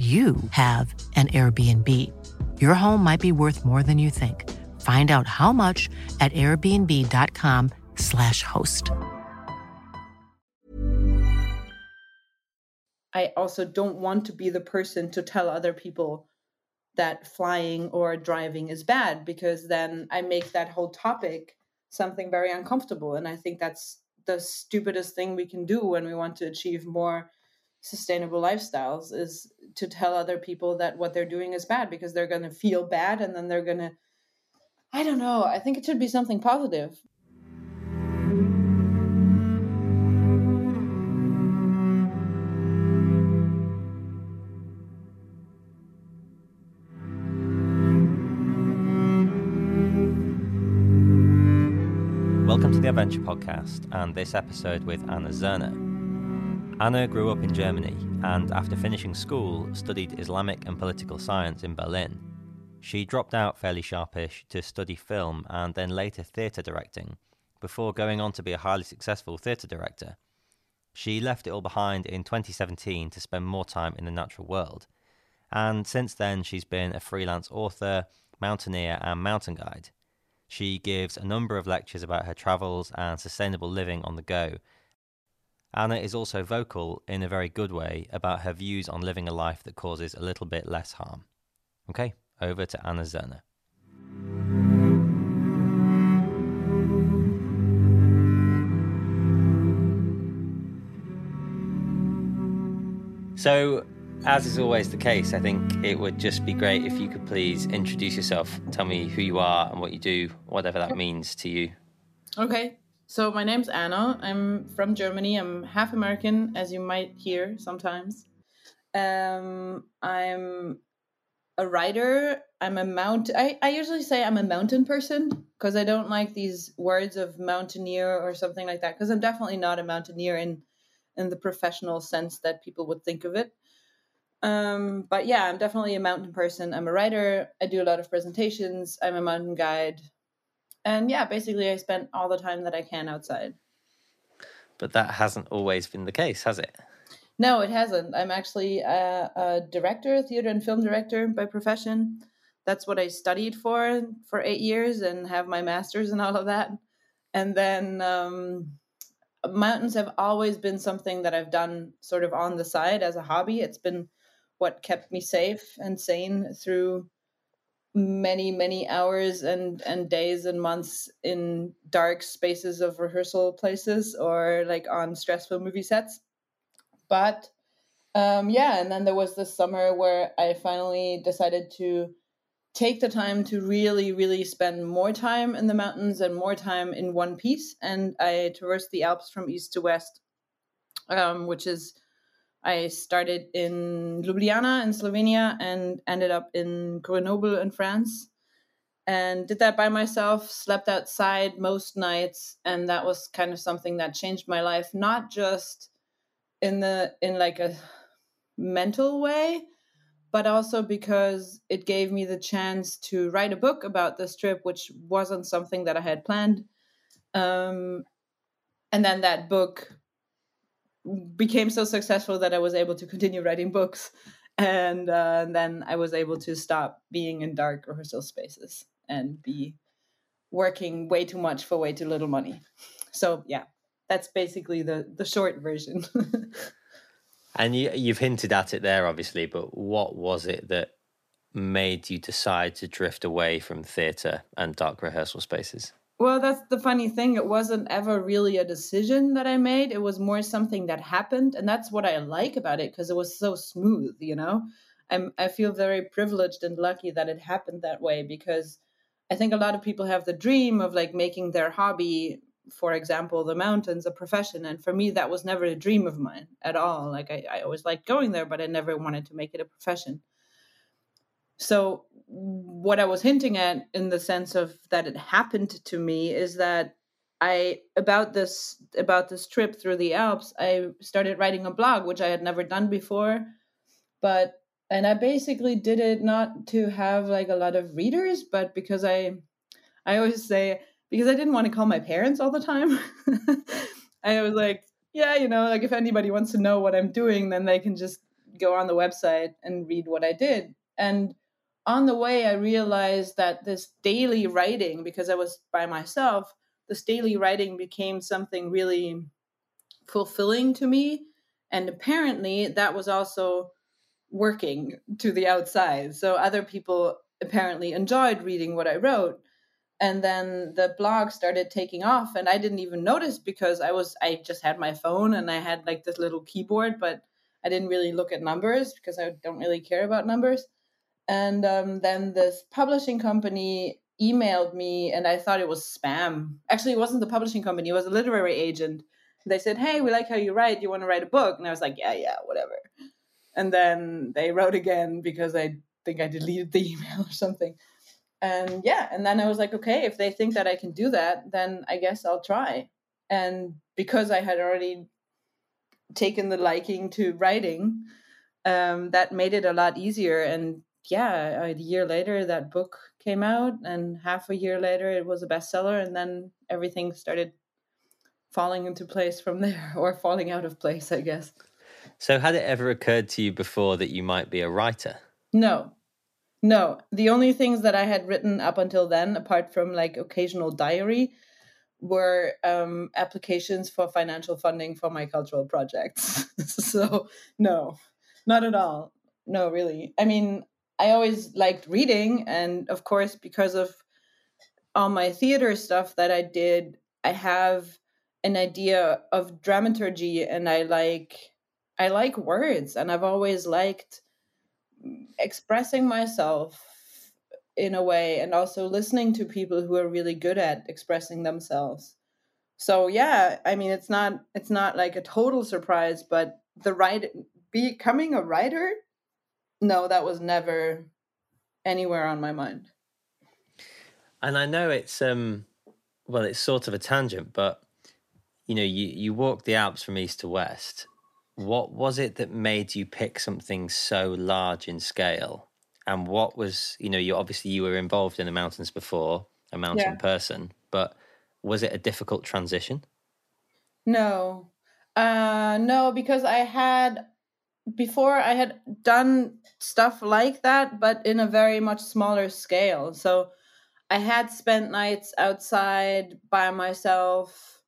you have an Airbnb. Your home might be worth more than you think. Find out how much at airbnb.com/slash host. I also don't want to be the person to tell other people that flying or driving is bad because then I make that whole topic something very uncomfortable. And I think that's the stupidest thing we can do when we want to achieve more sustainable lifestyles is to tell other people that what they're doing is bad because they're going to feel bad and then they're going to I don't know. I think it should be something positive. Welcome to the Adventure Podcast and this episode with Ana Zirner. Ana grew up in Germany and, after finishing school, studied Islamic and political science in Berlin. She dropped out fairly sharpish to study film and then later theatre directing, before going on to be a highly successful theatre director. She left it all behind in 2017 to spend more time in the natural world, and since then she's been a freelance author, mountaineer, and mountain guide. She gives a number of lectures about her travels and sustainable living on the go. Ana is also vocal in a very good way about her views on living a life that causes a little bit less harm. Okay, over to Ana Zirner. So, as is always the case, I think it would just be great if you could please introduce yourself, tell me who you are and what you do, whatever that means to you. Okay. So my name's Ana. I'm from Germany. I'm half American, as you might hear sometimes. Um, I'm a writer. I'm a mount. I, I usually say I'm a mountain person because I don't like these words of mountaineer or something like that because I'm definitely not a mountaineer in in the professional sense that people would think of it. Um, but yeah, I'm definitely a mountain person. I'm a writer. I do a lot of presentations. I'm a mountain guide. And yeah, basically, I spent all the time that I can outside. But that hasn't always been the case, has it? No, it hasn't. I'm actually a, a director, theater and film director by profession. That's what I studied for for eight years and have my master's and all of that. And then um, mountains have always been something that I've done sort of on the side as a hobby. It's been what kept me safe and sane through many many hours and and days and months in dark spaces of rehearsal places or like on stressful movie sets. But um yeah and then there was this summer where i finally decided to take the time to really really spend more time in the mountains and more time in one piece and i traversed the alps from east to west um, which is I started in Ljubljana in Slovenia and ended up in Grenoble in France. And did that by myself, slept outside most nights and that was kind of something that changed my life not just in the in like a mental way but also because it gave me the chance to write a book about this trip which wasn't something that I had planned. Um and then that book became so successful that I was able to continue writing books. And, uh, then I was able to stop being in dark rehearsal spaces and be working way too much for way too little money. So yeah, that's basically the the short version. and you, you've hinted at it there, obviously. But what was it that made you decide to drift away from theatre and dark rehearsal spaces? Well, that's the funny thing. It wasn't ever really a decision that I made. It was more something that happened, and that's what I like about it because it was so smooth. You know, I'm I feel very privileged and lucky that it happened that way because I think a lot of people have the dream of like making their hobby, for example, the mountains, a profession, and for me that was never a dream of mine at all. Like I, I always liked going there, but I never wanted to make it a profession so what I was hinting at in the sense of that it happened to me is that I about this about this trip through the Alps, I started writing a blog, which I had never done before. But and I basically did it not to have like a lot of readers, but because I I always say because I didn't want to call my parents all the time. I was like, yeah, you know, like if anybody wants to know what I'm doing, then they can just go on the website and read what I did. And on the way, I realized that this daily writing, because I was by myself, this daily writing became something really fulfilling to me. And apparently, that was also working to the outside. So other people apparently enjoyed reading what I wrote. And then the blog started taking off, and I didn't even notice because I was, I just had my phone and I had like this little keyboard, but I didn't really look at numbers because I don't really care about numbers. And um, then this publishing company emailed me and I thought it was spam. Actually, it wasn't the publishing company, it was a literary agent. They said, Hey, we like how you write. You want to write a book? And I was like, Yeah, yeah, whatever. And then they wrote again because I think I deleted the email or something. And yeah, and then I was like, okay, if they think that I can do that, then I guess I'll try. And because I had already taken the liking to writing, um, that made it a lot easier. And yeah, a year later, that book came out, and half a year later, it was a bestseller, and then everything started falling into place from there, or falling out of place, I guess. So, had it ever occurred to you before that you might be a writer? No, no. The only things that I had written up until then, apart from like occasional diary, were um, applications for financial funding for my cultural projects. so, no, not at all. No, really. I mean, I always liked reading, and of course, because of all my theater stuff that I did, I have an idea of dramaturgy, and I like I like words, and I've always liked expressing myself in a way, and also listening to people who are really good at expressing themselves. So yeah, I mean, it's not it's not like a total surprise, but the right becoming a writer no, that was never anywhere on my mind. And I know it's um well, it's sort of a tangent, but you know, you you walked the Alps from east to west. What was it that made you pick something so large in scale? And what was, you know, you obviously you were involved in the mountains before, a mountain yeah. person, but was it a difficult transition? No. Uh no, because I had before I had done stuff like that, but in a very much smaller scale. So I had spent nights outside by myself,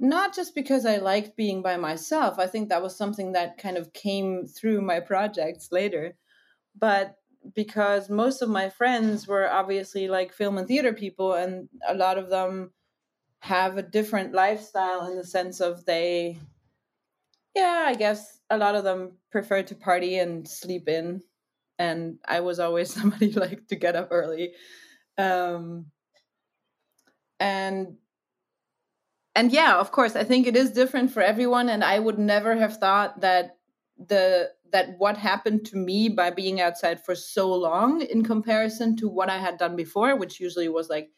not just because I liked being by myself. I think that was something that kind of came through my projects later, but because most of my friends were obviously like film and theater people, and a lot of them have a different lifestyle in the sense of they yeah, I guess a lot of them prefer to party and sleep in. And I was always somebody like to get up early. Um, and and yeah, of course, I think it is different for everyone. And I would never have thought that the that what happened to me by being outside for so long in comparison to what I had done before, which usually was like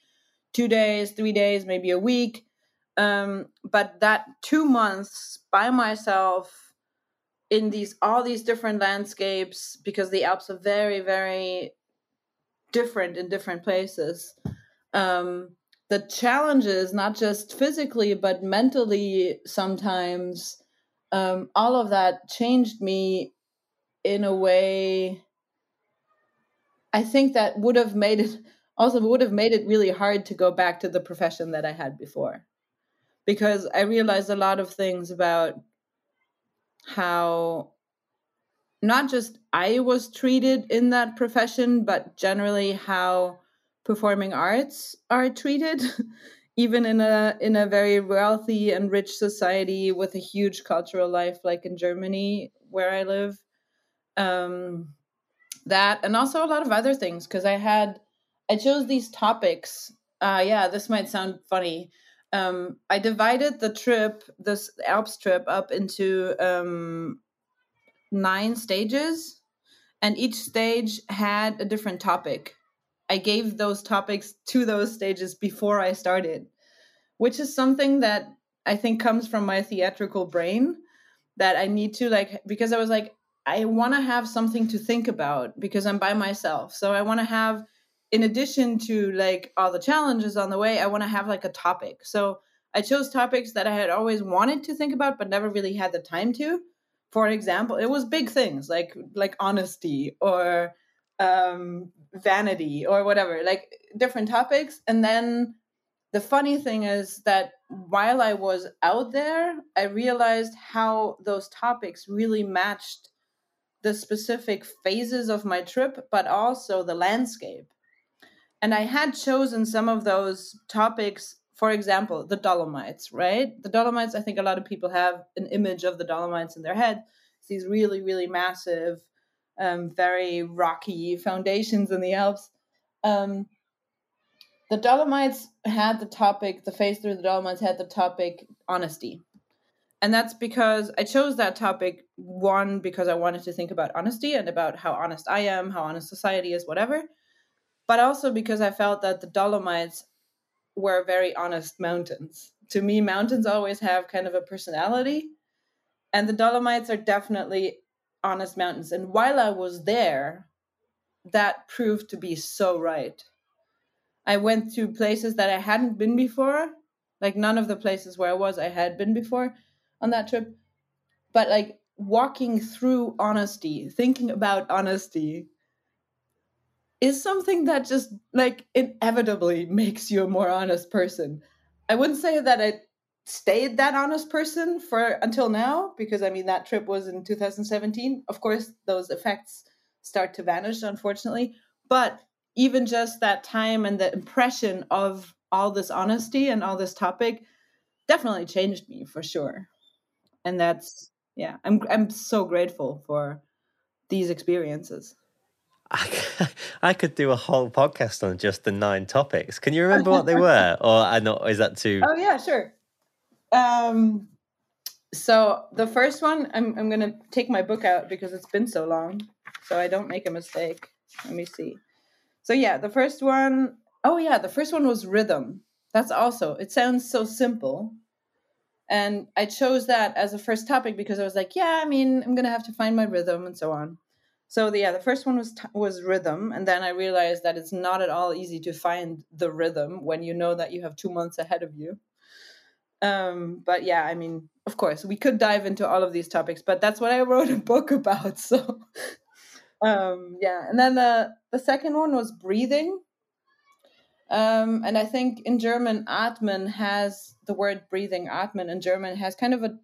two days, three days, maybe a week, um, but that two months by myself in these all these different landscapes because the Alps are very very different in different places. Um, the challenges, not just physically but mentally, sometimes um, all of that changed me in a way. I think that would have made it also would have made it really hard to go back to the profession that I had before because I realized a lot of things about how not just I was treated in that profession, but generally how performing arts are treated, even in a in a very wealthy and rich society with a huge cultural life like in Germany where I live. Um, that and also a lot of other things because I had I chose these topics. Uh, yeah, this might sound funny um, I divided the trip, this Alps trip, up into um, nine stages. and each stage had a different topic. I gave those topics to those stages before I started, which is something that I think comes from my theatrical brain that I need to like because I was like I want to have something to think about because I'm by myself. So I want to have in addition to like all the challenges on the way, I want to have like a topic. So I chose topics that I had always wanted to think about but never really had the time to. For example, it was big things like like honesty or um vanity or whatever, like different topics and then the funny thing is that while I was out there, I realized how those topics really matched the specific phases of my trip, but also the landscape. And I had chosen some of those topics, for example, the Dolomites, right? The Dolomites, I think a lot of people have an image of the Dolomites in their head. It's these really, really massive, um, very rocky foundations in the Alps. Um, the Dolomites had the topic, the phase through the Dolomites had the topic honesty. And that's because I chose that topic, one, because I wanted to think about honesty and about how honest I am, how honest society is, whatever. But also because I felt that the Dolomites were very honest mountains. To me, mountains always have kind of a personality. And the Dolomites are definitely honest mountains. And while I was there, that proved to be so right. I went to places that I hadn't been before. Like none of the places where I was, I had been before on that trip. But like walking through honesty, thinking about honesty is something that just like inevitably makes you a more honest person. I wouldn't say that I stayed that honest person for until now because I mean that trip was in 2017. Of course, those effects start to vanish unfortunately, but even just that time and the impression of all this honesty and all this topic definitely changed me for sure and that's yeah i'm i'm so grateful for these experiences I, I could do a whole podcast on just the nine topics. Can you remember what they were, or I not? Is that too? Oh yeah, sure. Um, so the first one, I'm I'm gonna take my book out because it's been so long, so I don't make a mistake. Let me see. So yeah, the first one, oh yeah, the first one was rhythm. That's also it sounds so simple. And I chose that as a first topic because I was like, yeah, I mean, I'm gonna have to find my rhythm and so on. So the, yeah, the first one was t- was rhythm, and then I realized that it's not at all easy to find the rhythm when you know that you have two months ahead of you. Um, but yeah, I mean, of course, we could dive into all of these topics, but that's what I wrote a book about. So um yeah and then the the second one was breathing um and i think in german atmen has the word breathing atmen in german has kind of a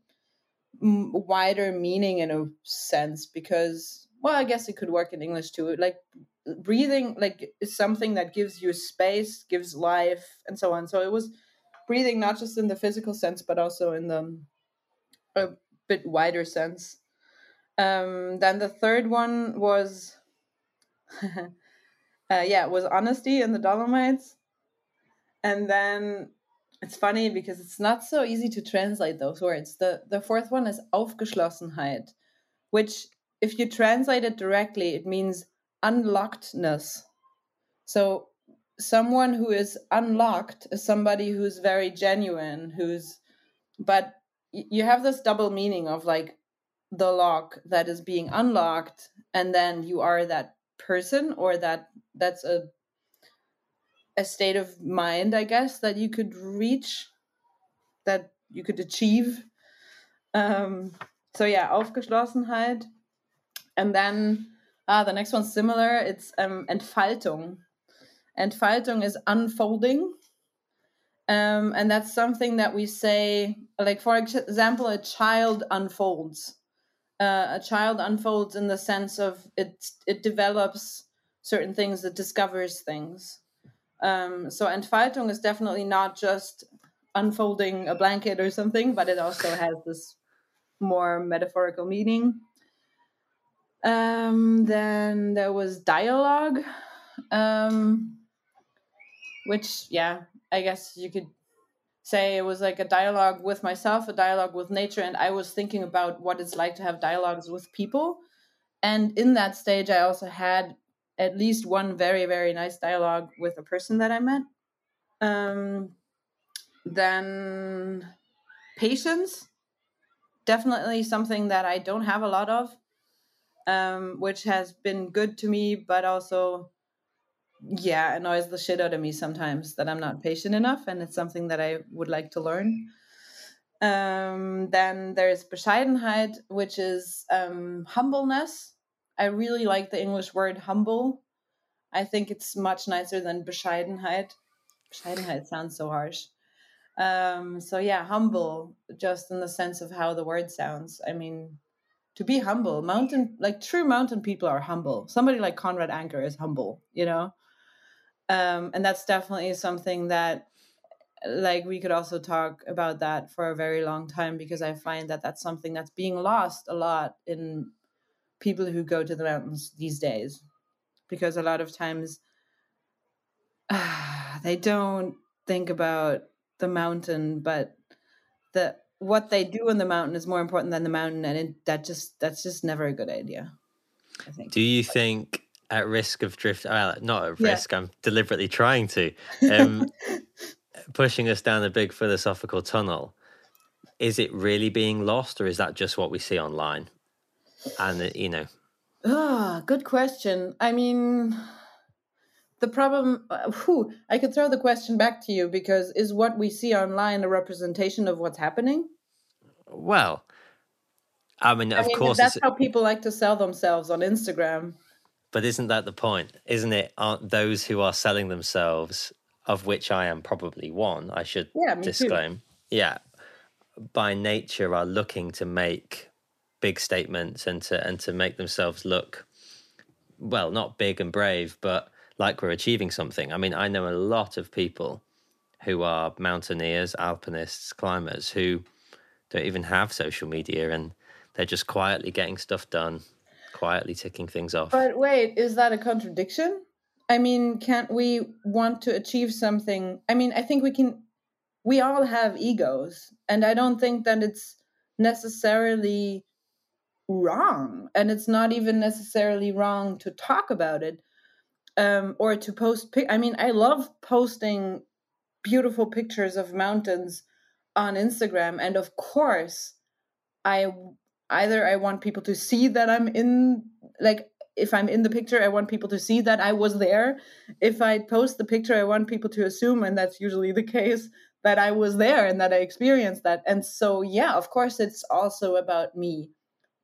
wider meaning in a sense because well i guess it could work in english too like breathing like is something that gives you space gives life and so on so it was breathing not just in the physical sense but also in the a bit wider sense um, then the third one was, uh, yeah, was honesty in the Dolomites. And then it's funny because it's not so easy to translate those words. The the fourth one is Aufgeschlossenheit, which if you translate it directly, it means unlockedness. So someone who is unlocked is somebody who's very genuine, who's but you have this double meaning of like the lock that is being unlocked and then you are that person or that that's a a state of mind i guess that you could reach that you could achieve um so yeah aufgeschlossenheit and then ah the next one's similar. It's um entfaltung. Entfaltung is unfolding. Um and that's something that we say like for example a child unfolds. Uh, a child unfolds in the sense of it it develops certain things it discovers things. Um, so entfaltung is definitely not just unfolding a blanket or something but it also has this more metaphorical meaning um, then there was dialogue um, which yeah i guess you could say it was like a dialogue with myself, a dialogue with nature, and I was thinking about what it's like to have dialogues with people. and in that stage, I also had at least one very, very nice dialogue with a person that I met. Um, then patience, definitely something that I don't have a lot of, um, which has been good to me, but also, yeah, annoys the shit out of me sometimes that I'm not patient enough. And it's something that I would like to learn. Um, then there's Bescheidenheit, which is um, humbleness. I really like the English word humble. I think it's much nicer than Bescheidenheit. Bescheidenheit sounds so harsh. Um, so yeah, humble, just in the sense of how the word sounds. I mean, to be humble, mountain like true mountain people are humble. Somebody like Conrad Anker is humble, you know. Um, and that's definitely something that like we could also talk about that for a very long time because I find that that's something that's being lost a lot in people who go to the mountains these days because a lot of times uh, they don't think about the mountain but the what they do in the mountain is more important than the mountain and it, that just that's just never a good idea i think do you think at risk of drift well not at risk yeah. i'm deliberately trying to um, pushing us down a big philosophical tunnel, is it really being lost, or is that just what we see online? And uh, you know, ah, oh, good question. I mean, the problem. Uh, whew, I could throw the question back to you because is what we see online a representation of what's happening? Well, I mean, of mean, course, that's how people like to sell themselves on Instagram. But isn't that the point? Isn't it? Aren't those who are selling themselves of which I am probably one, I should yeah, disclaim. Too. Yeah. By nature are looking to make big statements and to and to make themselves look well, not big and brave, but like we're achieving something. I mean, I know a lot of people who are mountaineers, alpinists, climbers who don't even have social media and they're just quietly getting stuff done, quietly ticking things off. But wait, is that a contradiction? I mean, can't we want to achieve something? I mean, I think we can, we all have egos, and I don't think that it's necessarily wrong. And it's not even necessarily wrong to talk about it um, or to post. I mean, I love posting beautiful pictures of mountains on Instagram. And of course, I either I want people to see that I'm in like if I'm in the picture, I want people to see that I was there. If I post the picture, I want people to assume, and that's usually the case, that I was there and that I experienced that. And so, yeah, of course, it's also about me.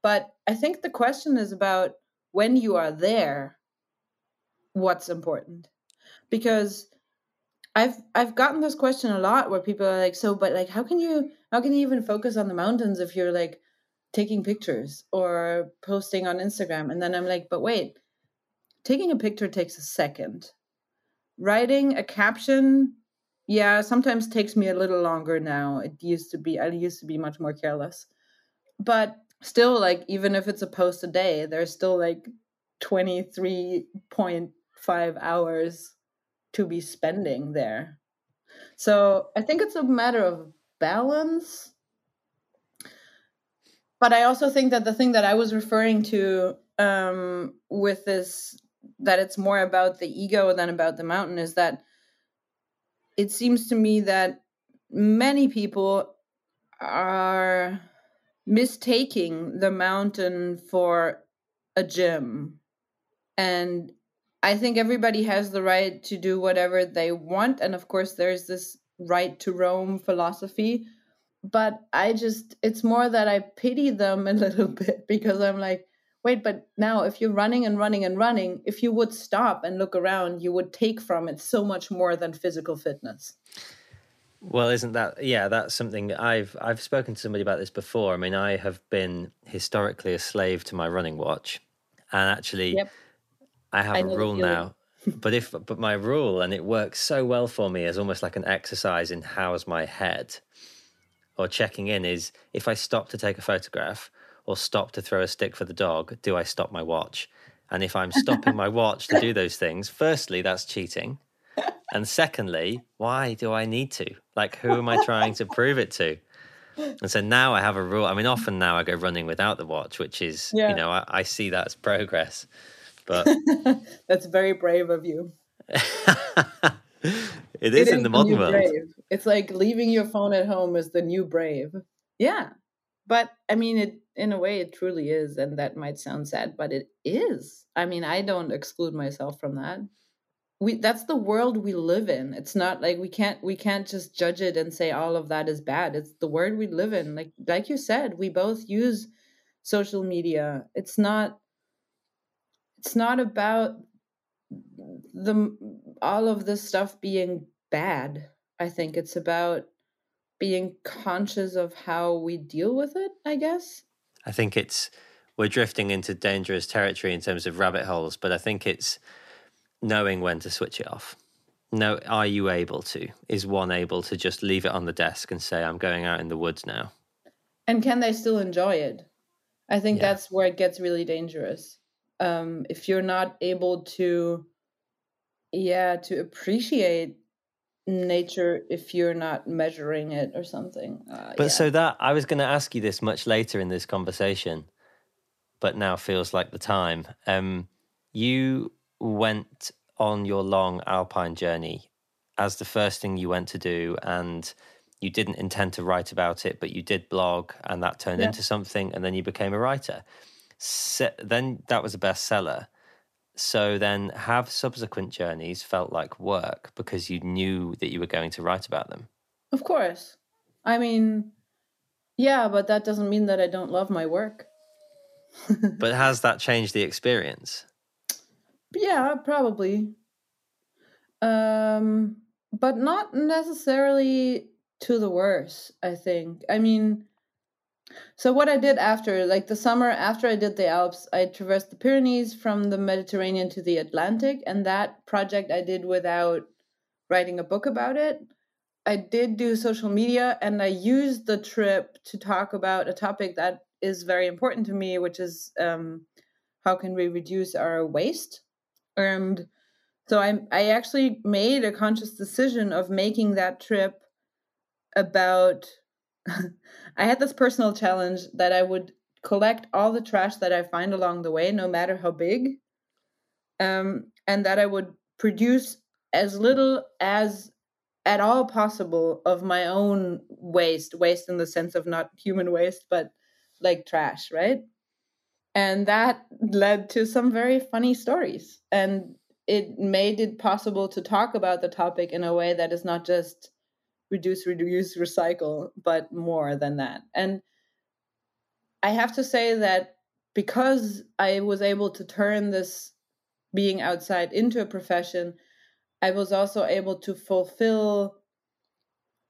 But I think the question is about when you are there, what's important? Because I've I've gotten this question a lot where people are like, so, but like, how can you how can you even focus on the mountains if you're like taking pictures or posting on Instagram. And then I'm like, but wait, taking a picture takes a second. Writing a caption, yeah, sometimes takes me a little longer now. It used to be, I used to be much more careless. But still, like, even if it's a post a day, there's still like 23.5 hours to be spending there. So I think it's a matter of balance but I also think that the thing that I was referring to um, with this, that it's more about the ego than about the mountain, is that it seems to me that many people are mistaking the mountain for a gym. And I think everybody has the right to do whatever they want. And of course, there's this right to roam philosophy but I just, it's more that I pity them a little bit because I'm like, wait, but now if you're running and running and running, if you would stop and look around, you would take from it so much more than physical fitness. Well, isn't that yeah? That's something I've I've spoken to somebody about this before. I mean, I have been historically a slave to my running watch, and actually, yep. I have I a rule now. but if but my rule, and it works so well for me, is almost like an exercise in how's my head or checking in is if I stop to take a photograph or stop to throw a stick for the dog, do I stop my watch? And if I'm stopping my watch to do those things, firstly, that's cheating. And secondly, why do I need to? Like, who am I trying to prove it to? And so now I have a rule. I mean, often now I go running without the watch, which is, yeah. you know, I, I see that as progress. But that's very brave of you. it is it in the modern world. Brave. It's like leaving your phone at home is the new brave. Yeah. But I mean, it in a way, it truly is. And that might sound sad, but it is. I mean, I don't exclude myself from that we that's the world we live in it's not like we can't we can't just judge it and say all of that is bad it's the world we live in like like you said we both use social media it's not it's not about the all of this stuff being bad i think it's about being conscious of how we deal with it i guess i think it's we're drifting into dangerous territory in terms of rabbit holes but i think it's knowing when to switch it off. No, are you able to? Is one able to just leave it on the desk and say, I'm going out in the woods now? And can they still enjoy it? I think yeah. that's where it gets really dangerous. Um, if you're not able to, yeah, to appreciate nature if you're not measuring it or something. Uh, but yeah. so that, I was going to ask you this much later in this conversation, but now feels like the time. Um, you went on your long alpine journey as the first thing you went to do and you didn't intend to write about it but you did blog and that turned yeah. into something and then you became a writer so, then that was a bestseller. So then have subsequent journeys felt like work because you knew that you were going to write about them? Of course. I mean yeah but that doesn't mean that i don't love my work. But has that changed the experience? Yeah, probably. Um, but not necessarily to the worse, I think. I mean, so what I did after, like the summer after I did the Alps, I traversed the Pyrenees from the Mediterranean to the Atlantic, and that project I did without writing a book about it. I did do social media and I used the trip to talk about a topic that is very important to me, which is um, how can we reduce our waste and so I I actually made a conscious decision of making that trip about I had this personal challenge that I would collect all the trash that I find along the way, no matter how big, um, and that I would produce as little as at all possible of my own waste, waste in the sense of not human waste, but like trash, right? and that led to some very funny stories and it made it possible to talk about the topic in a way that is not just reduce reduce recycle but more than that. And i have to say that because i was able to turn this being outside into a profession i was also able to fulfill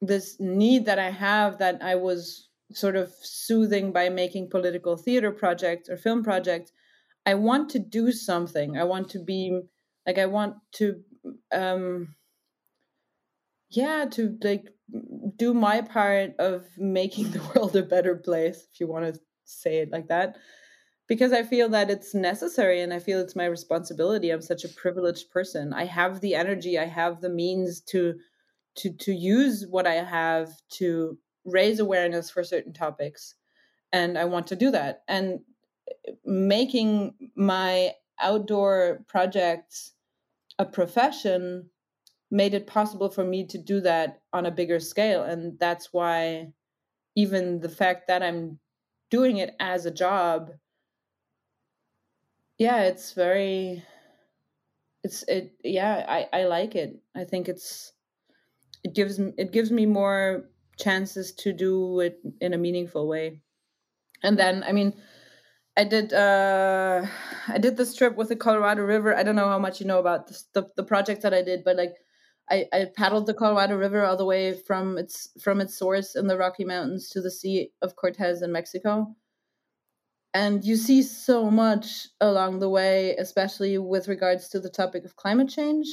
this need that i have that i was sort of soothing by making political theater projects or film projects. I want to do something. I want to be like i want to um yeah to like do my part of making the world a better place if you want to say it like that. Because i feel that it's necessary and i feel it's my responsibility. I'm such a privileged person. I have the energy i have the means to to to use what i have to raise awareness for certain topics and i want to do that. And eh, making my outdoor projects a profession made it possible for me to do that on a bigger scale and that's why even the fact that i'm doing it as a job yeah it's very it's it yeah i i like it i think it's it gives it gives me more chances to do it in a meaningful way. And then, I mean, I did uh, I did this trip with the Colorado River. I don't know how much you know about this, the the project that I did, but like I, I paddled the Colorado River all the way from its from its source in the Rocky Mountains to the Sea of Cortez in Mexico. And you see so much along the way, especially with regards to the topic of climate change,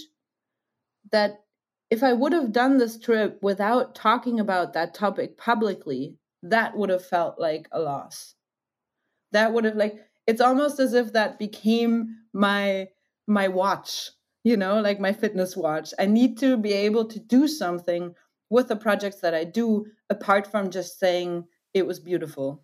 that if I would have done this trip without talking about that topic publicly, that would have felt like a loss. That would have like it's almost as if that became my my watch, you know, like my fitness watch. I need to be able to do something with the projects that I do, apart from just saying it was beautiful.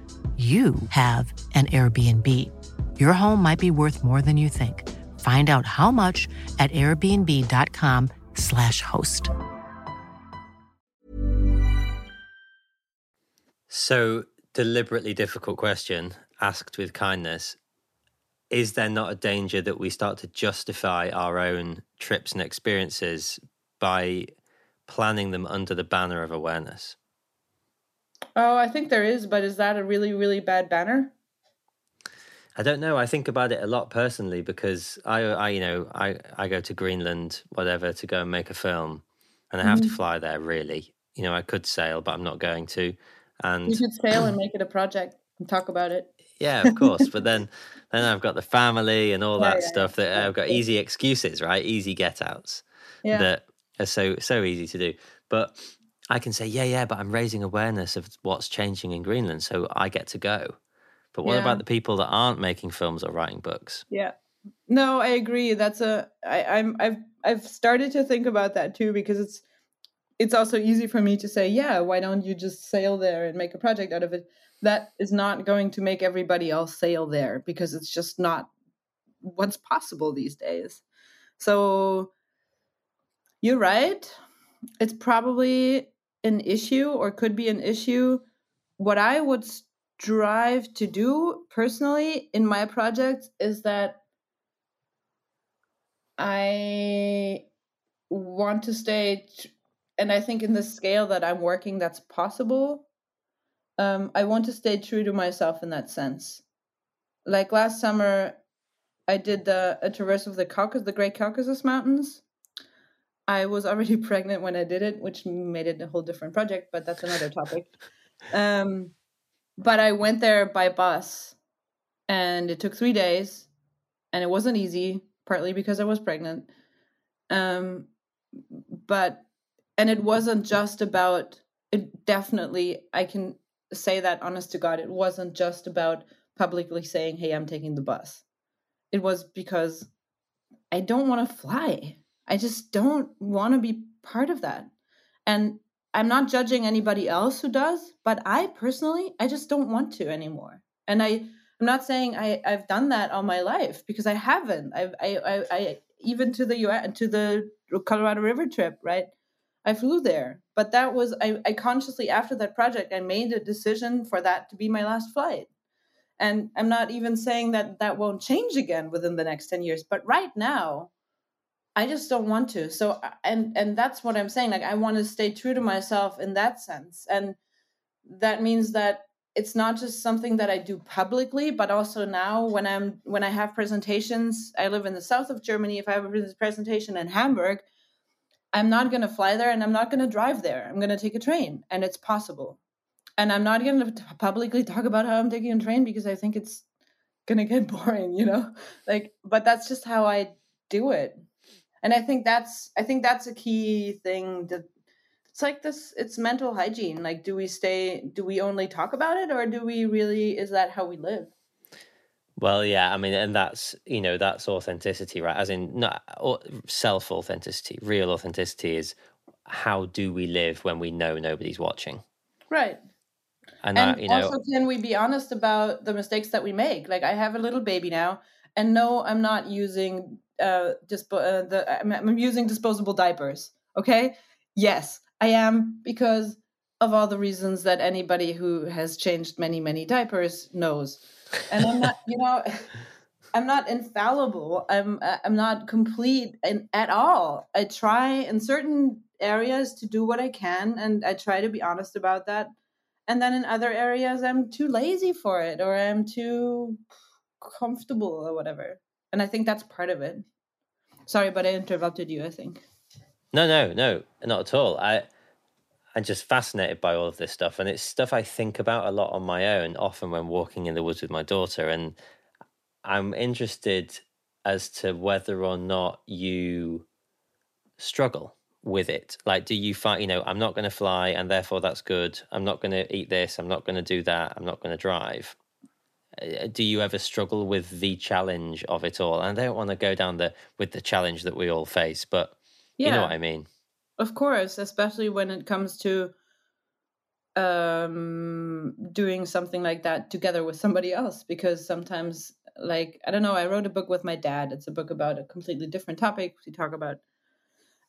you have an Airbnb. Your home might be worth more than you think. Find out how much at airbnb.com/slash host. So, deliberately difficult question asked with kindness. Is there not a danger that we start to justify our own trips and experiences by planning them under the banner of awareness? Oh, I think there is, but is that a really, really bad banner? I don't know. I think about it a lot personally because I, I, you know, I, I go to Greenland, whatever, to go and make a film, and I have mm-hmm. to fly there. Really, you know, I could sail, but I'm not going to. And you could sail and make it a project and talk about it. Yeah, of course. but then, then I've got the family and all that yeah, stuff. That yeah. I've got easy excuses, right? Easy get outs that are so so easy to do. But I can say, yeah, yeah, but I'm raising awareness of what's changing in Greenland, so I get to go. But what yeah. about the people that aren't making films or writing books? Yeah. No, I agree. That's a I, I'm I've I've started to think about that too because it's it's also easy for me to say, yeah, why don't you just sail there and make a project out of it? That is not going to make everybody else sail there because it's just not what's possible these days. So you're right. It's probably an issue or could be an issue. What I would strive to do personally in my project is that I want to stay, and I think in the scale that I'm working, that's possible. Um, I want to stay true to myself in that sense. Like last summer, I did the a traverse of the Caucasus, the Great Caucasus Mountains, I was already pregnant when I did it, which made it a whole different project, but that's another topic. Um, but I went there by bus and it took three days and it wasn't easy, partly because I was pregnant. Um, but, and it wasn't just about, it definitely, I can say that honest to God, it wasn't just about publicly saying, hey, I'm taking the bus. It was because I don't want to fly. I just don't want to be part of that. And I'm not judging anybody else who does, but I personally, I just don't want to anymore. And I, I'm not saying I, I've done that all my life because I haven't. I've, I, I, I even to the US, to the Colorado River trip, right? I flew there, but that was I, I consciously after that project I made a decision for that to be my last flight. And I'm not even saying that that won't change again within the next 10 years, but right now I just don't want to. So uh, and and that's what I'm saying. Like I want to stay true to myself in that sense. And that means that it's not just something that I do publicly, but also now when I'm when I have presentations, I live in the south of Germany. If I have a presentation in Hamburg, I'm not going to fly there and I'm not going to drive there. I'm going to take a train, and it's possible. And I'm not going to publicly talk about how I'm taking a train because I think it's going to get boring, you know. Like, but that's just how I do it and i think that's i think that's a key thing that it's like this it's mental hygiene. Like do we stay do we only talk about it or do we really is that how we live? Well yeah i mean and that's you know that's authenticity right? As in not self authenticity real authenticity is how do we live when we know nobody's watching? Right. And, and that, you know, also can we be honest about the mistakes that we make? Like i have a little baby now and no i'm not using uh, dispo- uh, the I'm, I'm using disposable diapers. Okay, yes, I am because of all the reasons that anybody who has changed many many diapers knows. And I'm not, you know. I'm not infallible. I'm I'm not complete in, at all. I try in certain areas to do what I can, and I try to be honest about that. And then in other areas, I'm too lazy for it, or I'm too comfortable, or whatever and I think that's part of it. Sorry, but I interrupted you. I think. No, no, no, not at all. I I'm just fascinated by all of this stuff, and it's stuff I think about a lot on my own, often when walking in the woods with my daughter. And I'm interested as to whether or not you struggle with it. Like, do you find, you know, I'm not going to fly, and therefore that's good. I'm not going to eat this. I'm not going to do that. I'm not going to drive. Uh, do you ever struggle with the challenge of it all? And I don't want to go down the with the challenge that we all face, but yeah. you know what I mean. Of course, especially when it comes to um doing something like that together with somebody else because sometimes like i don't know i wrote a book with my dad it's a book about a completely different topic we talk about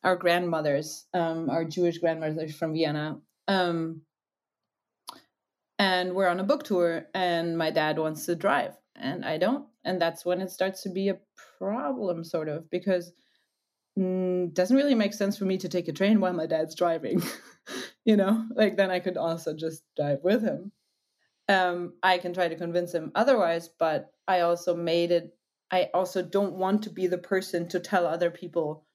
our grandmothers um our jewish grandmothers from vienna um and we're on a book tour and my dad wants to drive and i don't and that's when it starts to be a problem sort of because mm, doesn't really make sense for me to take a train while my dad's driving. you know, like then I could also just drive with him. Um, I can try to convince him otherwise, but I also made it. I also don't want to be the person to tell other people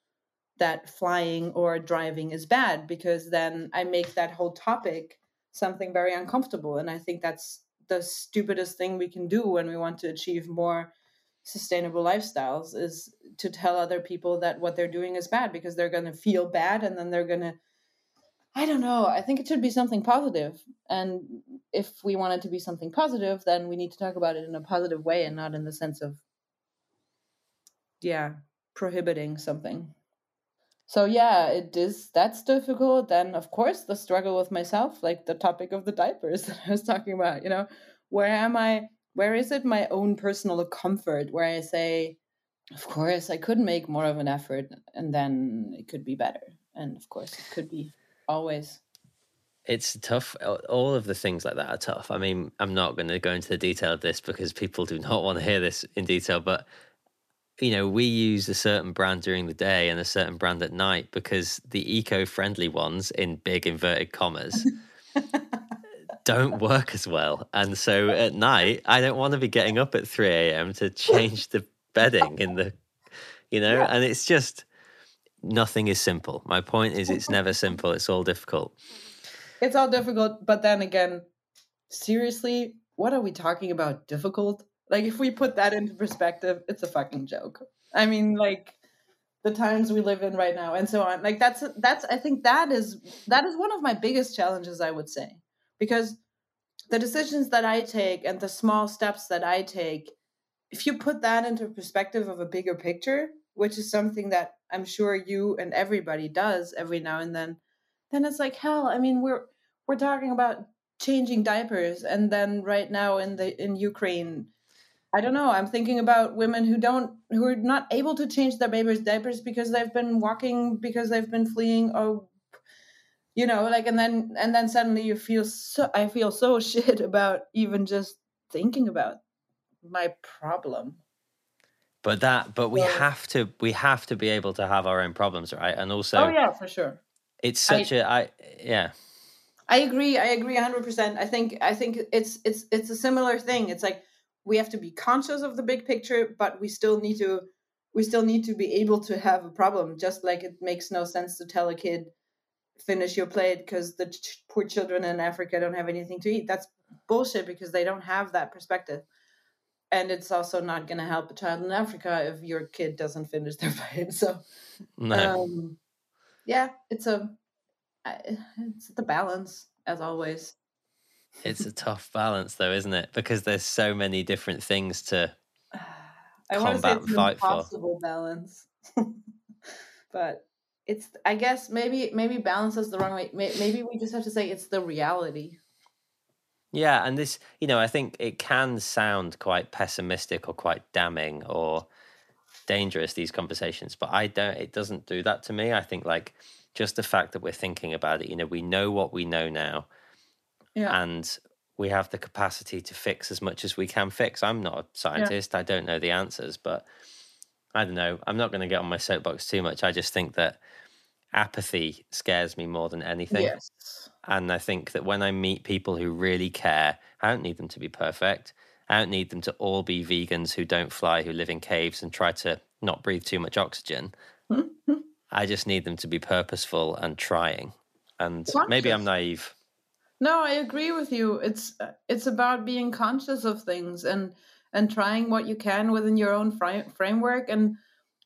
that flying or driving is bad because then I make that whole topic something very uncomfortable. And I think that's the stupidest thing we can do when we want to achieve more sustainable lifestyles is to tell other people that what they're doing is bad because they're going to feel bad and then they're going to I don't know. I think it should be something positive. And if we want it to be something positive, then we need to talk about it in a positive way and not in the sense of yeah, prohibiting something. So yeah, it is that's difficult. Then of course the struggle with myself, like the topic of the diapers that I was talking about, you know, where am I where is it my own personal comfort where I say, of course, I could make more of an effort and then it could be better. And of course, it could be always. It's tough. All of the things like that are tough. I mean, I'm not going to go into the detail of this because people do not want to hear this in detail, but you know, we use a certain brand during the day and a certain brand at night because the eco friendly ones, in big inverted commas, don't work as well. And so at night, I don't want to be getting up at 3 a.m. to change the bedding in the, you know, yeah. and it's just nothing is simple. My point is, it's never simple, it's all difficult. It's all difficult. But then again, seriously, what are we talking about? Difficult? Like, if we put that into perspective, it's a fucking joke. I mean, like, the times we live in right now and so on like that's that's i think that is that is one of my biggest challenges i would say because the decisions that I take and the small steps that I take, if you put that into perspective of a bigger picture, which is something that I'm sure you and everybody does every now and then, then it's like hell. I mean, we're we're talking about changing diapers, and then right now in the in Ukraine, I don't know. I'm thinking about women who don't who are not able to change their babies' diapers because they've been walking because they've been fleeing or you know like and then and then suddenly you feel so i feel so shit about even just thinking about my problem. But that but we have to we have to be able to have our own problems right? And also oh yeah for sure. it's such I, a i yeah. I agree i agree 100% i think i think it's it's it's a similar thing. It's like we have to be conscious of the big picture but we still need to we still need to be able to have a problem just like it makes no sense to tell a kid finish your plate because the ch- poor children in Africa don't have anything to eat. That's bullshit because they don't have that perspective. And it's also not going to help a child in Africa if your kid doesn't finish their plate. So, no. um, yeah, it's a it's the balance as always. It's a tough balance, though, isn't it? Because there's so many different things to I combat and fight for. balance, but it's i guess maybe maybe balance is the wrong way maybe we just have to say it's the reality yeah and this you know i think it can sound quite pessimistic or quite damning or dangerous these conversations but i don't it doesn't do that to me i think like just the fact that we're thinking about it you know we know what we know now yeah. and we have the capacity to fix as much as we can fix i'm not a scientist yeah. i don't know the answers but i don't know i'm not going to get on my soapbox too much i just think that apathy scares me more than anything. Yes. And I think that when I meet people who really care, I don't need them to be perfect. I don't need them to all be vegans who don't fly, who live in caves and try to not breathe too much oxygen. Mm-hmm. I just need them to be purposeful and trying. And maybe I'm naive. No, I agree with you. It's uh, it's about being conscious of things and and trying what you can within your own fr- framework and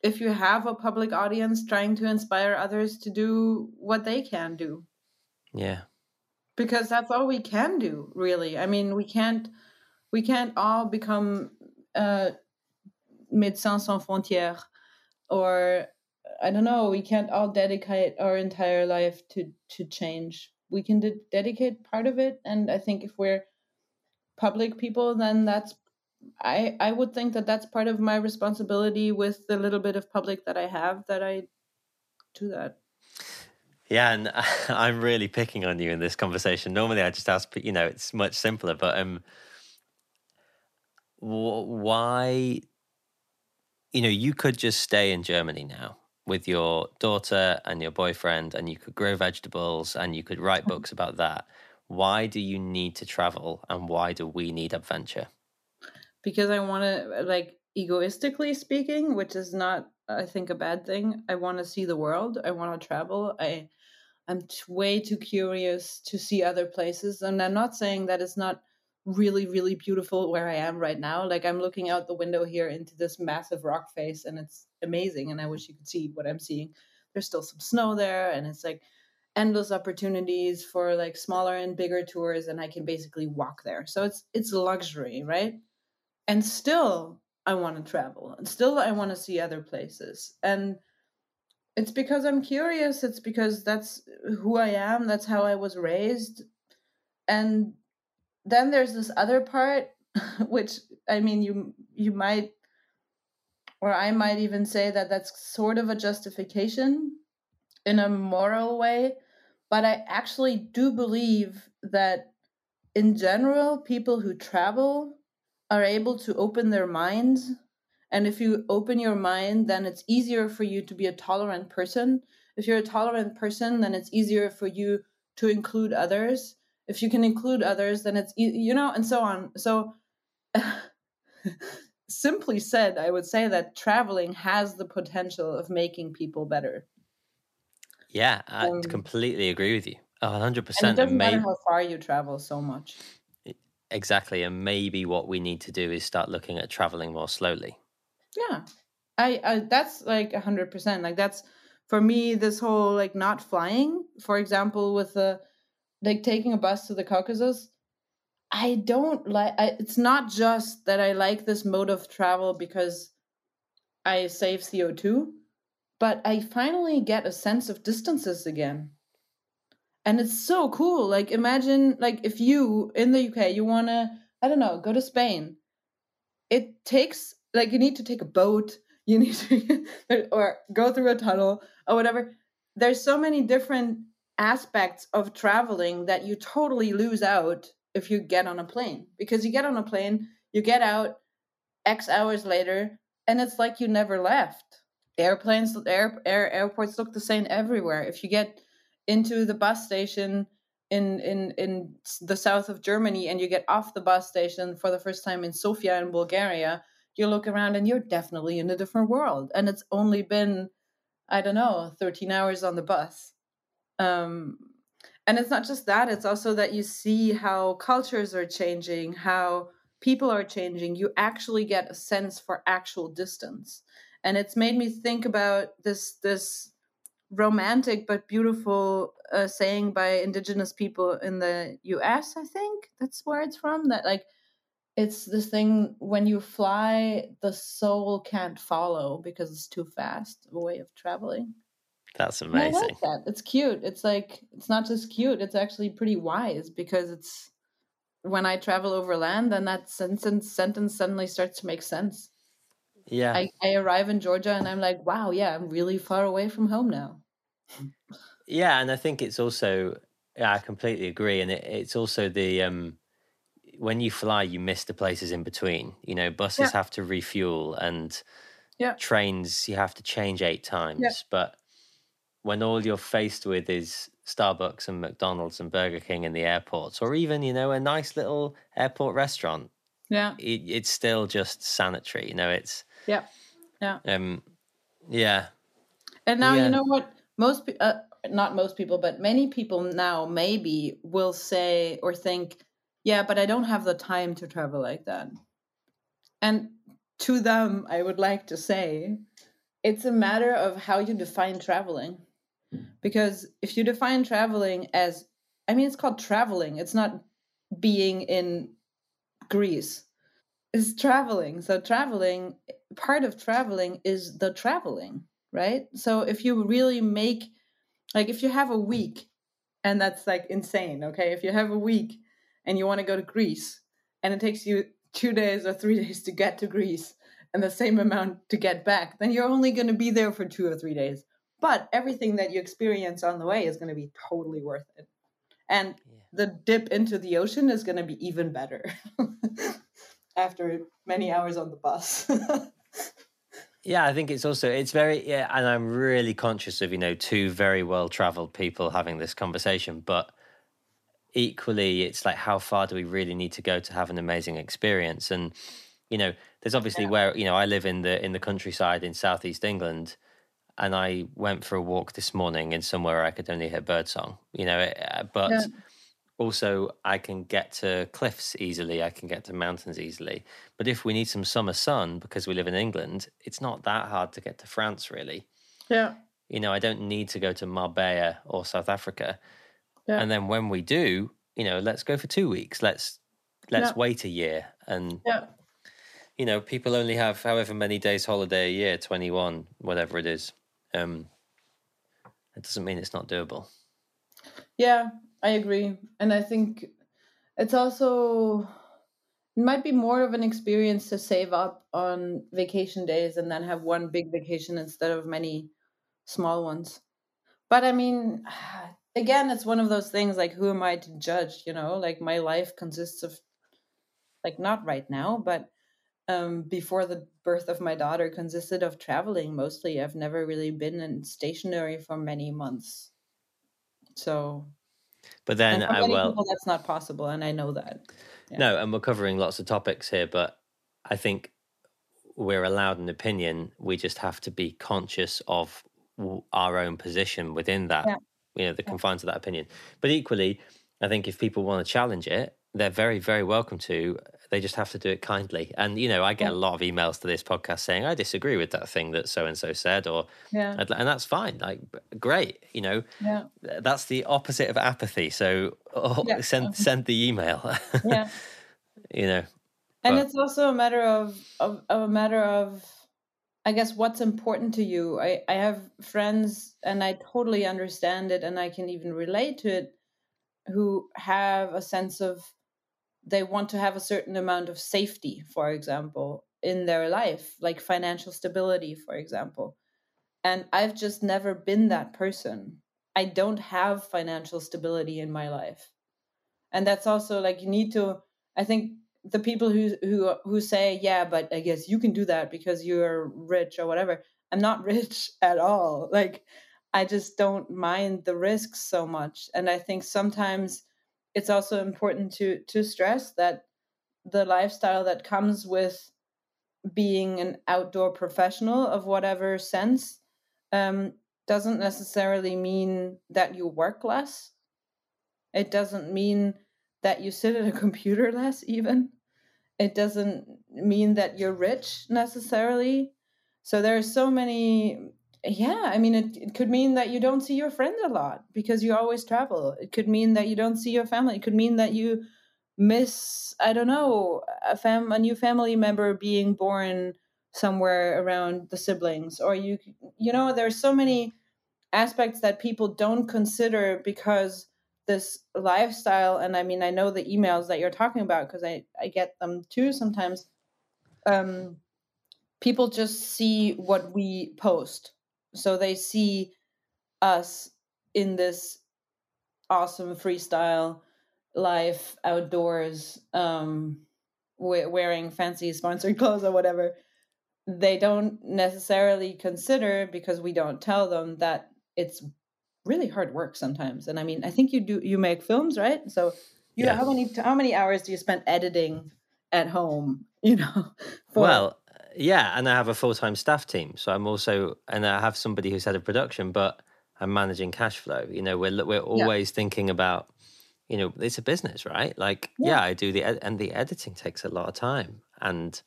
if you have a public audience trying to inspire others to do what they can do. Yeah. Because that's all we can do, really. I mean, we can't we can't all become uh Médecins Sans Frontières or I don't know, we can't all dedicate our entire life to to change. We can de- dedicate part of it, and I think if we're public people, then that's I I would think that that's part of my responsibility with the little bit of public that I have that I do that. Yeah, and I'm really picking on you in this conversation. Normally, I just ask, you know, it's much simpler. But um, why? You know, you could just stay in Germany now with your daughter and your boyfriend and you could grow vegetables and you could write mm-hmm. books about that why do you need to travel and why do we need adventure because i want to like egoistically speaking which is not i think a bad thing i want to see the world i want to travel i i'm t- way too curious to see other places and i'm not saying that it's not really really beautiful where i am right now like i'm looking out the window here into this massive rock face and it's amazing and i wish you could see what i'm seeing. There's still some snow there and it's like endless opportunities for like smaller and bigger tours and i can basically walk there. So it's it's luxury right? And still i want to travel and still i want to see other places. And it's because i'm curious it's because that's who i am that's how i was raised. And then there's this other part which i mean you you might or i might even say that that's sort of a justification in a moral way but i actually do believe that in general people who travel are able to open their minds and if you open your mind then it's easier for you to be a tolerant person. If you're a tolerant person then it's easier for you to include others if you can include others then it's you know and so on. So simply said i would say that traveling has the potential of making people better. Yeah i um, completely agree with you. 100% and it doesn't matter how far you travel so much. Exactly and maybe what we need to do is start looking at traveling more slowly. Yeah. I, I that's like 100% like that's for me this whole like not flying for example with the like taking a bus to the Caucasus, I don't like. It's not just that I like this mode of travel because I save CO two, but I finally get a sense of distances again, and it's so cool. Like imagine like if you in the UK you wanna I don't know go to Spain, it takes like you need to take a boat, you need to or go through a tunnel or whatever. There's so many different aspects of traveling that you totally lose out if you get on a plane because you get on a plane you get out x hours later and it's like you never left. Airplanes air, air airports look the same everywhere. If you get into the bus station in in in the south of germany and you get off the bus station for the first time in sofia in bulgaria you look around and you're definitely in a different world. And it's only been i don't know 13 hours on the bus um, and it's not just that, it's also that you see how cultures are changing, how people are changing. You actually get a sense for actual distance. And it's made me think about this this romantic but beautiful uh, saying by indigenous people in the US, I think that's where it's from, that like it's this thing when you fly, the soul can't follow because it's too fast a way of traveling. That's amazing. I like that. It's cute. It's like it's not just cute. It's actually pretty wise because it's when I travel over land, then that sentence sentence suddenly starts to make sense. Yeah. I, I arrive in Georgia and I'm like, wow, yeah, I'm really far away from home now. yeah, and I think it's also yeah, I completely agree. And it, it's also the um when you fly, you miss the places in between. You know, buses yeah. have to refuel and yeah. trains you have to change eight times. Yeah. But when all you're faced with is Starbucks and McDonald's and Burger King in the airports, or even you know a nice little airport restaurant. Yeah, it, it's still just sanitary. You know, it's yeah, yeah, um, yeah. And now Yeah. you know what most uh, not most people, but many people now maybe will say or think, yeah, but I don't have the time to travel like that. And to them, I would like to say, it's a matter of how you define traveling. Because if you define traveling as, I mean, it's called traveling. It's not being in Greece. It's traveling. So traveling, part of traveling is the traveling, right? So if you really make, like, if you have a week, and that's like insane, okay? If you have a week and you want to go to Greece, and it takes you two days or three days to get to Greece, and the same amount to get back, then you're only going to be there for two or three days. But everything that you experience on the way is going to be totally worth it. And Yeah. the dip into the ocean is going to be even better after many hours on the bus. Yeah, I think it's also it's very yeah, and I'm really conscious of you know two very well traveled people having this conversation, but equally it's like how far do we really need to go to have an amazing experience? And you know, there's obviously Yeah. where you know I live in the in the countryside in southeast England, and I went for a walk this morning in somewhere I could only hear birdsong. You know, uh, but Yeah. also I can get to cliffs easily, I can get to mountains easily. But if we need some summer sun because we live in England, it's not that hard to get to France really. yeah. You know, I don't need to go to Marbella or South Africa. Yeah. And then when we do, you know, let's go for 2 weeks. Let's let's Yeah. wait a year and Yeah. you know, people only have however many days holiday a year, 21, whatever it is. Um it doesn't mean it's not doable. Yeah, I agree. And I think it's also it might be more of an experience to save up on vacation days and then have one big vacation instead of many small ones. But I mean, again, it's one of those things like who am I to judge, you know? Like my life consists of like not right now, but um before the birth of my daughter consisted of traveling mostly. I've never really been in stationary for many months. So But then I well people, that's not possible, and I know that. Yeah. No, and we're covering lots of topics here, but I think we're allowed an opinion. We just have to be conscious of our own position within that, Yeah. you know, the Yeah. confines of that opinion. But equally, I think if people want to challenge it, they're very, very welcome to. They just have to do it kindly. And, you know, I get a lot of emails to this podcast saying, I disagree with that thing that so and so said, or, Yeah, and that's fine. Like, great. You know, yeah, that's the opposite of apathy. So oh, Yeah. send, send the email, yeah. you know. And But- it's also a matter of, of, of a matter of, I guess, what's important to you. I, I have friends, and I totally understand it, and I can even relate to it, who have a sense of they want to have a certain amount of safety, for example, in their life, like financial stability, for example. And I've just never been that person. I don't have financial stability in my life. And that's also like you need to I think the people who who who say, "Yeah, but I guess you can do that because you're rich or whatever." I'm not rich at all. Like I just don't mind the risks so much. And I think sometimes it's also important to to stress that the lifestyle that comes with being an outdoor professional of whatever sense um, doesn't necessarily mean that you work less. It doesn't mean that you sit at a computer less, even. It doesn't mean that you're rich necessarily. So there are so many. Yeah, I mean, it, it could mean that you don't see your friends a lot because you always travel. It could mean that you don't see your family. It could mean that you miss, I don't know, a fam, a new family member being born somewhere around the siblings, or you, you know, there's so many aspects that people don't consider because this lifestyle and i mean i know the emails that you're talking about because i i get them too sometimes um people just see what we post so they see us in this awesome freestyle life outdoors um we- wearing fancy sponsored clothes or whatever they don't necessarily consider because we don't tell them that it's really hard work sometimes and i mean i think you do you make films right so you Yeah. how many how many hours do you spend editing at home you know for Well, yeah, and I have a full time staff team. So I'm also, and I have somebody who's head of production, but I'm managing cash flow. You know, we're we're always yeah. thinking about, you know, it's a business, right? Like, yeah, yeah I do the ed- and the editing takes a lot of time, and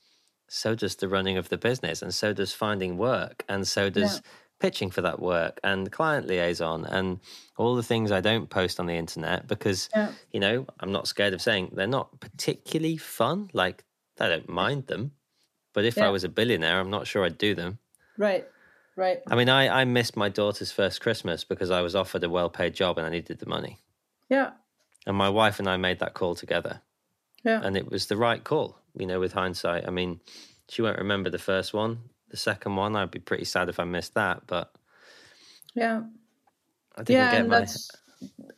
so does the running of the business, and so does finding work, and so does. Yeah. Pitching for that work and client liaison and all the things I don't post on the internet because, you know, I'm not scared of saying they're not particularly fun. Like, I don't mind them, but if yeah. I was a billionaire, I'm not sure I'd do them. Right. Right. I mean, I, I missed my daughter's first Christmas because I was offered a well paid job and I needed the money. Yeah. And my wife and I made that call together. Yeah. And it was the right call, you know, with hindsight. I mean, she won't remember the first one. The second one, I'd be pretty sad if I missed that. But yeah. I didn't yeah, get my.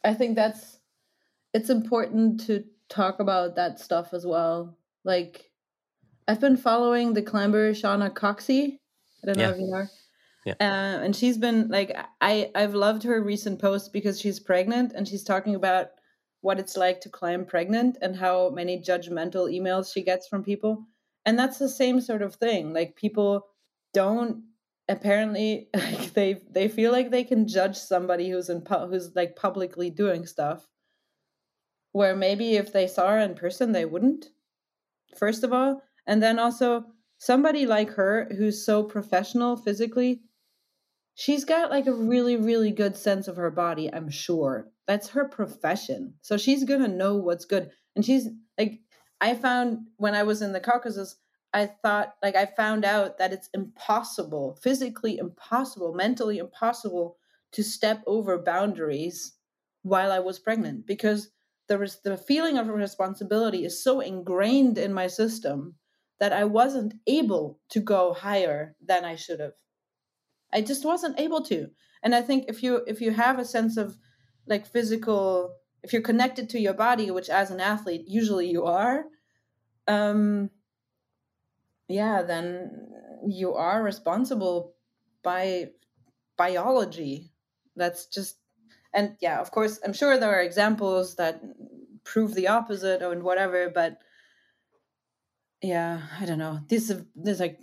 I think that's, it's important to talk about that stuff as well. Like, I've been following the climber Shauna Coxsey. I don't know yeah. if you know. Yeah. Uh, and she's been like I I've loved her recent post because she's pregnant and she's talking about what it's like to climb pregnant and how many judgmental emails she gets from people. And that's the same sort of thing. Like people don't apparently like they they feel like they can judge somebody who's in pu- who's like publicly doing stuff where maybe if they saw her in person they wouldn't first of all and then also somebody like her who's so professional physically, she's got like a really, really good sense of her body, I'm sure. That's her profession. So she's going to know what's good. And she's like, I found when I was in the Caucasus, I thought, like, I found out that it's impossible, physically impossible, mentally impossible to step over boundaries while I was pregnant because there was the feeling of responsibility is so ingrained in my system that I wasn't able to go higher than I should have. I just wasn't able to. And I think if you if you have a sense of like physical if you're connected to your body, which as an athlete usually you are, um yeah, then you are responsible by biology. That's just and yeah, of course, I'm sure there are examples that prove the opposite or whatever, but yeah i don't know. This is this like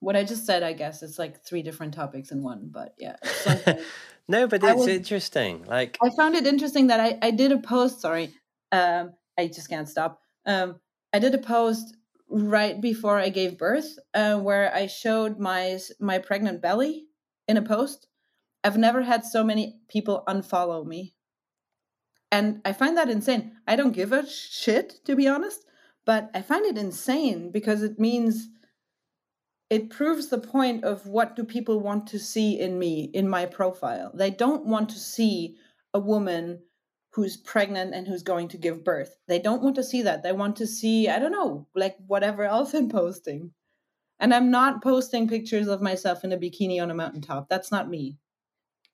what i just said i guess it's like three different topics in one but yeah no but it's was, interesting like i found it interesting that i i did a post sorry um i just can't stop um i did a post right before i gave birth uh, where i showed my my pregnant belly in a post. I've never had so many people unfollow me. And i find that insane. I don't give a shit to be honest but I find it insane because it means it proves the point of what do people want to see in me, in my profile. They don't want to see a woman who's pregnant and who's going to give birth. They don't want to see that. They want to see, I don't know, like whatever else I'm posting. And I'm not posting pictures of myself in a bikini on a mountaintop. That's not me.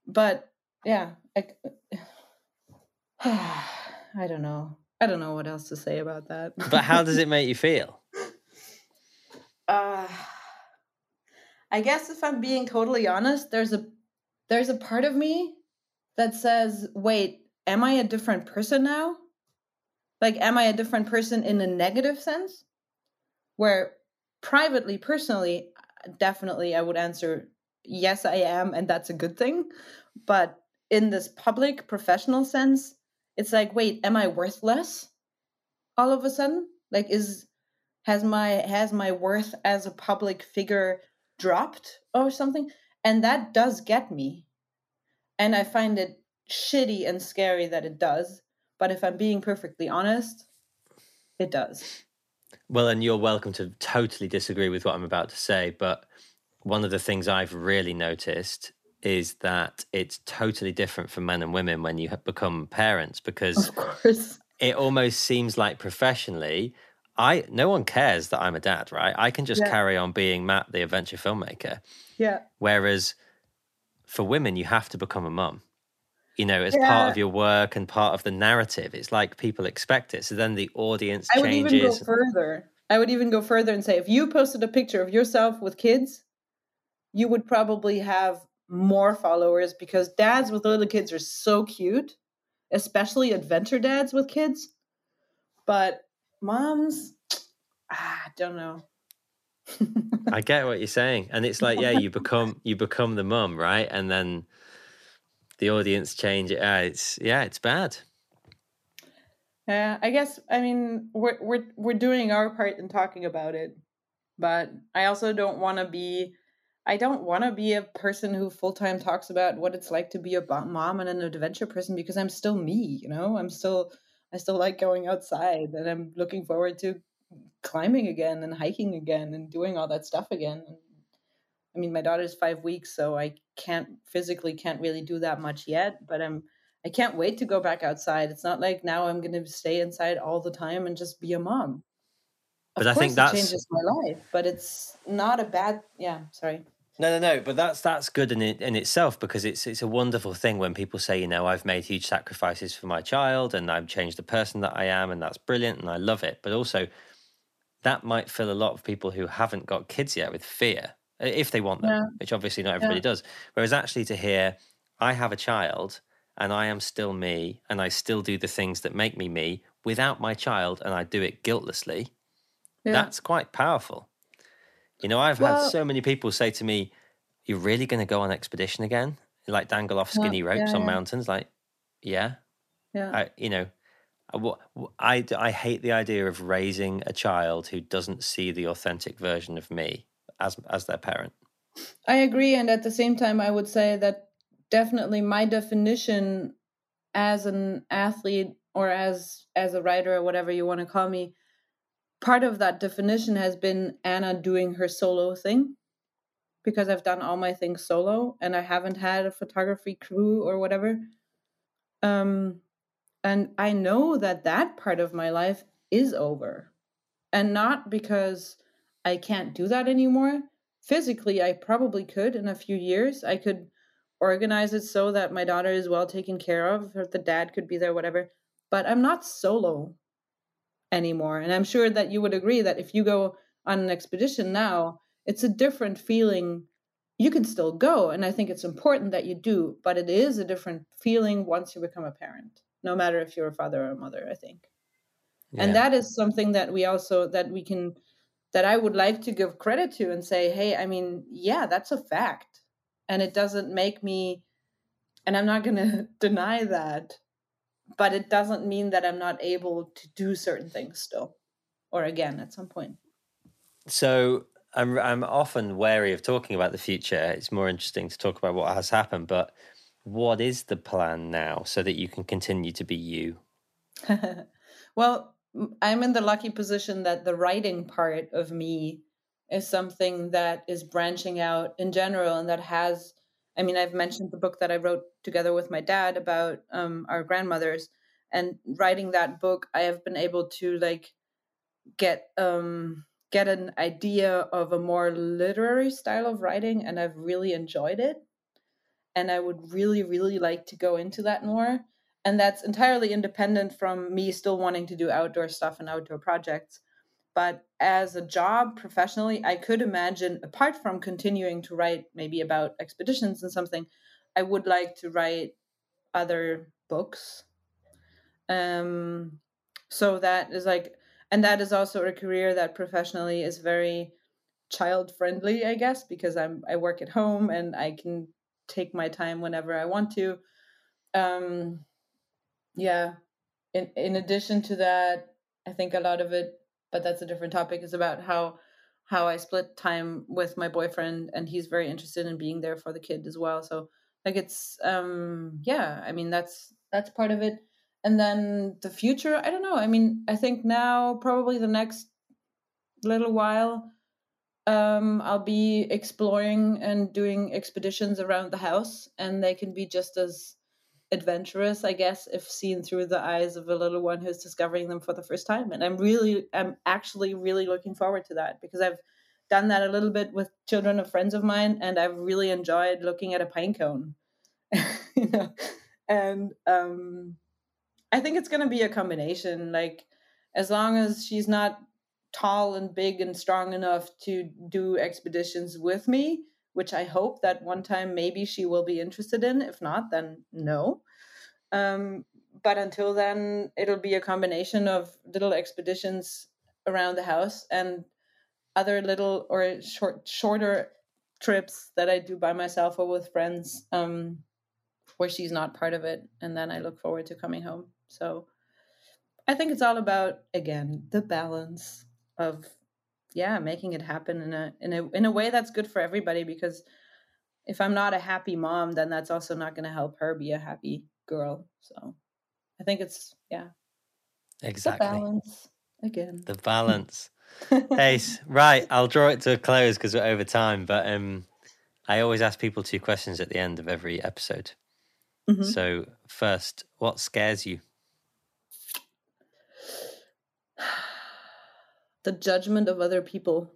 But yeah, I, I don't know. I don't know what else to say about that. but how does it make you feel? Uh, I guess if I'm being totally honest, there's a there's a part of me that says, "Wait, am I a different person now?" Like am I a different person in a negative sense? Where privately, personally, definitely I would answer yes, I am and that's a good thing. But in this public professional sense, it's like wait am i worthless all of a sudden? Like is has my has my worth as a public figure dropped or something? And that does get me. And i find it shitty and scary that it does. But if i'm being perfectly honest it does. Well and you're welcome to totally disagree with what i'm about to say but one of the things i've really noticed is that it's totally different for men and women when you become parents because of course. it almost seems like professionally i no one cares that i'm a dad right? I can just yeah. carry on being matt the adventure filmmaker. Yeah. Whereas for women you have to become a mum. You know as yeah. part of your work and part of the narrative. It's like people expect it. So then the audience I changes would even go further. I would even go further and say if you posted a picture of yourself with kids you would probably have more followers because dads with little kids are so cute, especially adventure dads with kids. But moms, ah, I don't know. I get what you're saying, and it's like, yeah, you become you become the mum, right? And then the audience change. Yeah, it's yeah, it's bad. Yeah, I guess I mean we're we're we're doing our part in talking about it, but I also don't want to be. I don't want to be a person who full time talks about what it's like to be a mom and an adventure person because I'm still me. You know, I'm still I still like going outside, and I'm looking forward to climbing again and hiking again and doing all that stuff again. I mean, my daughter's five weeks, so I can't physically can't really do that much yet. But I'm I can't wait to go back outside. It's not like now I'm going to stay inside all the time and just be a mom. Of but I think that changes my life. But it's not a bad. Yeah, sorry. No, no, no. But that's that's good in it, in itself because it's it's a wonderful thing when people say, you know, I've made huge sacrifices for my child and I've changed the person that I am, and that's brilliant, and I love it. But also, that might fill a lot of people who haven't got kids yet with fear if they want them, yeah. which obviously not everybody yeah. does. Whereas actually to hear, I have a child and I am still me and I still do the things that make me me without my child and I do it guiltlessly, yeah. that's quite powerful. You know, I've well, had so many people say to me, You're really going to go on expedition again? Like dangle off skinny ropes on mountains? Like, yeah. Yeah. I, you know, I, I hate the idea of raising a child who doesn't see the authentic version of me as as their parent. I agree, and at the same time, I would say that definitely my definition as an athlete or as as a writer or whatever you want to call me, part of that definition has been Ana doing her solo thing because I've done all my things solo and I haven't had a photography crew or whatever. Um, and I know that that part of my life is over. And not because I can't do that anymore. Physically, I probably could in a few years. I could organize it so that my daughter is well taken care of, or the dad could be there, whatever. But I'm not solo anymore. And I'm sure that you would agree that if you go on an expedition now, it's a different feeling. You can still go, and I think it's important that you do, but it is a different feeling once you become a parent no matter if you're a father or a mother i think yeah. and that is something that we also that we can that i would like to give credit to and say hey i mean yeah that's a fact and it doesn't make me and i'm not going to deny that but it doesn't mean that i'm not able to do certain things still or again at some point so i'm i'm often wary of talking about the future it's more interesting to talk about what has happened but what is the plan now so that you can continue to be you? well, I'm in the lucky position that the writing part of me is something that is branching out in general and that has I mean, I've mentioned the book that I wrote together with my dad about um, our grandmothers, and writing that book, I have been able to like get um, get an idea of a more literary style of writing, and I've really enjoyed it and I would really, really like to go into that more. And that's entirely independent from me still wanting to do outdoor stuff and outdoor projects. But as a job professionally, I could imagine, apart from continuing to write maybe about expeditions and something, I would like to write other books. Um, so that is like, and that is also a career that professionally is very child friendly, I guess, because I'm I work at home and I can take my time whenever I want to. Um, yeah. In in addition to that, I think a lot of it, but that's a different topic, is about how how I split time with my boyfriend, and he's very interested in being there for the kid as well. So like it's um yeah, I mean that's that's part of it. And then the future, I don't know. I mean, I think now probably the next little while um, I'll be exploring and doing expeditions around the house, and they can be just as adventurous, I guess, if seen through the eyes of a little one who's discovering them for the first time. And I'm really, I'm actually really looking forward to that because I've done that a little bit with children of friends of mine, and I've really enjoyed looking at a pine cone. you know, and um, I think it's going to be a combination. Like, as long as she's not tall and big and strong enough to do expeditions with me, which I hope that one time maybe she will be interested in. If not, then no. Um, but until then, it'll be a combination of little expeditions around the house. And other little or short shorter trips that I do by myself or with friends um, where she's not part of it. And then I look forward to coming home. So I think it's all about, again, the balance of yeah making it happen in a in a in a way that's good for everybody because if i'm not a happy mom then that's also not going to help her be a happy girl so i think it's yeah. Exactly. the balance again. The balance. Ace right i'll draw it to a close because we're over time but um i always ask people two questions at the end of every episode. Mm-hmm. so first what scares you the judgment of other people,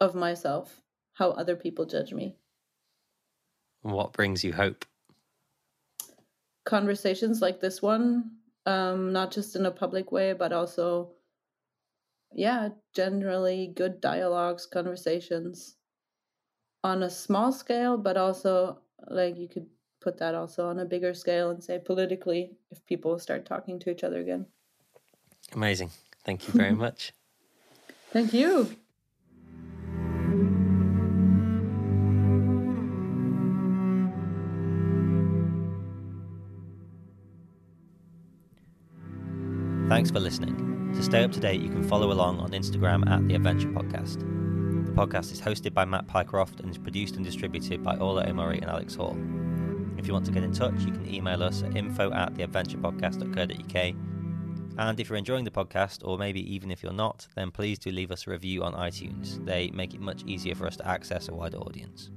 of myself, how other people judge me. What brings you hope? Conversations like this one, um, not just in a public way, but also, yeah, generally good dialogues, conversations on a small scale, but also like you could put that also on a bigger scale and say politically if people start talking to each other again. Amazing. Thank you very much. Thank you. Thanks for listening. To stay up to date, you can follow along on Instagram at The Adventure Podcast. The podcast is hosted by Matt Pycroft and is produced and distributed by Orla Omori and Alex Hall. If you want to get in touch, you can email us at info at theadventurepodcast.co.uk and if you're enjoying the podcast, or maybe even if you're not, then please do leave us a review on iTunes. They make it much easier for us to access a wider audience.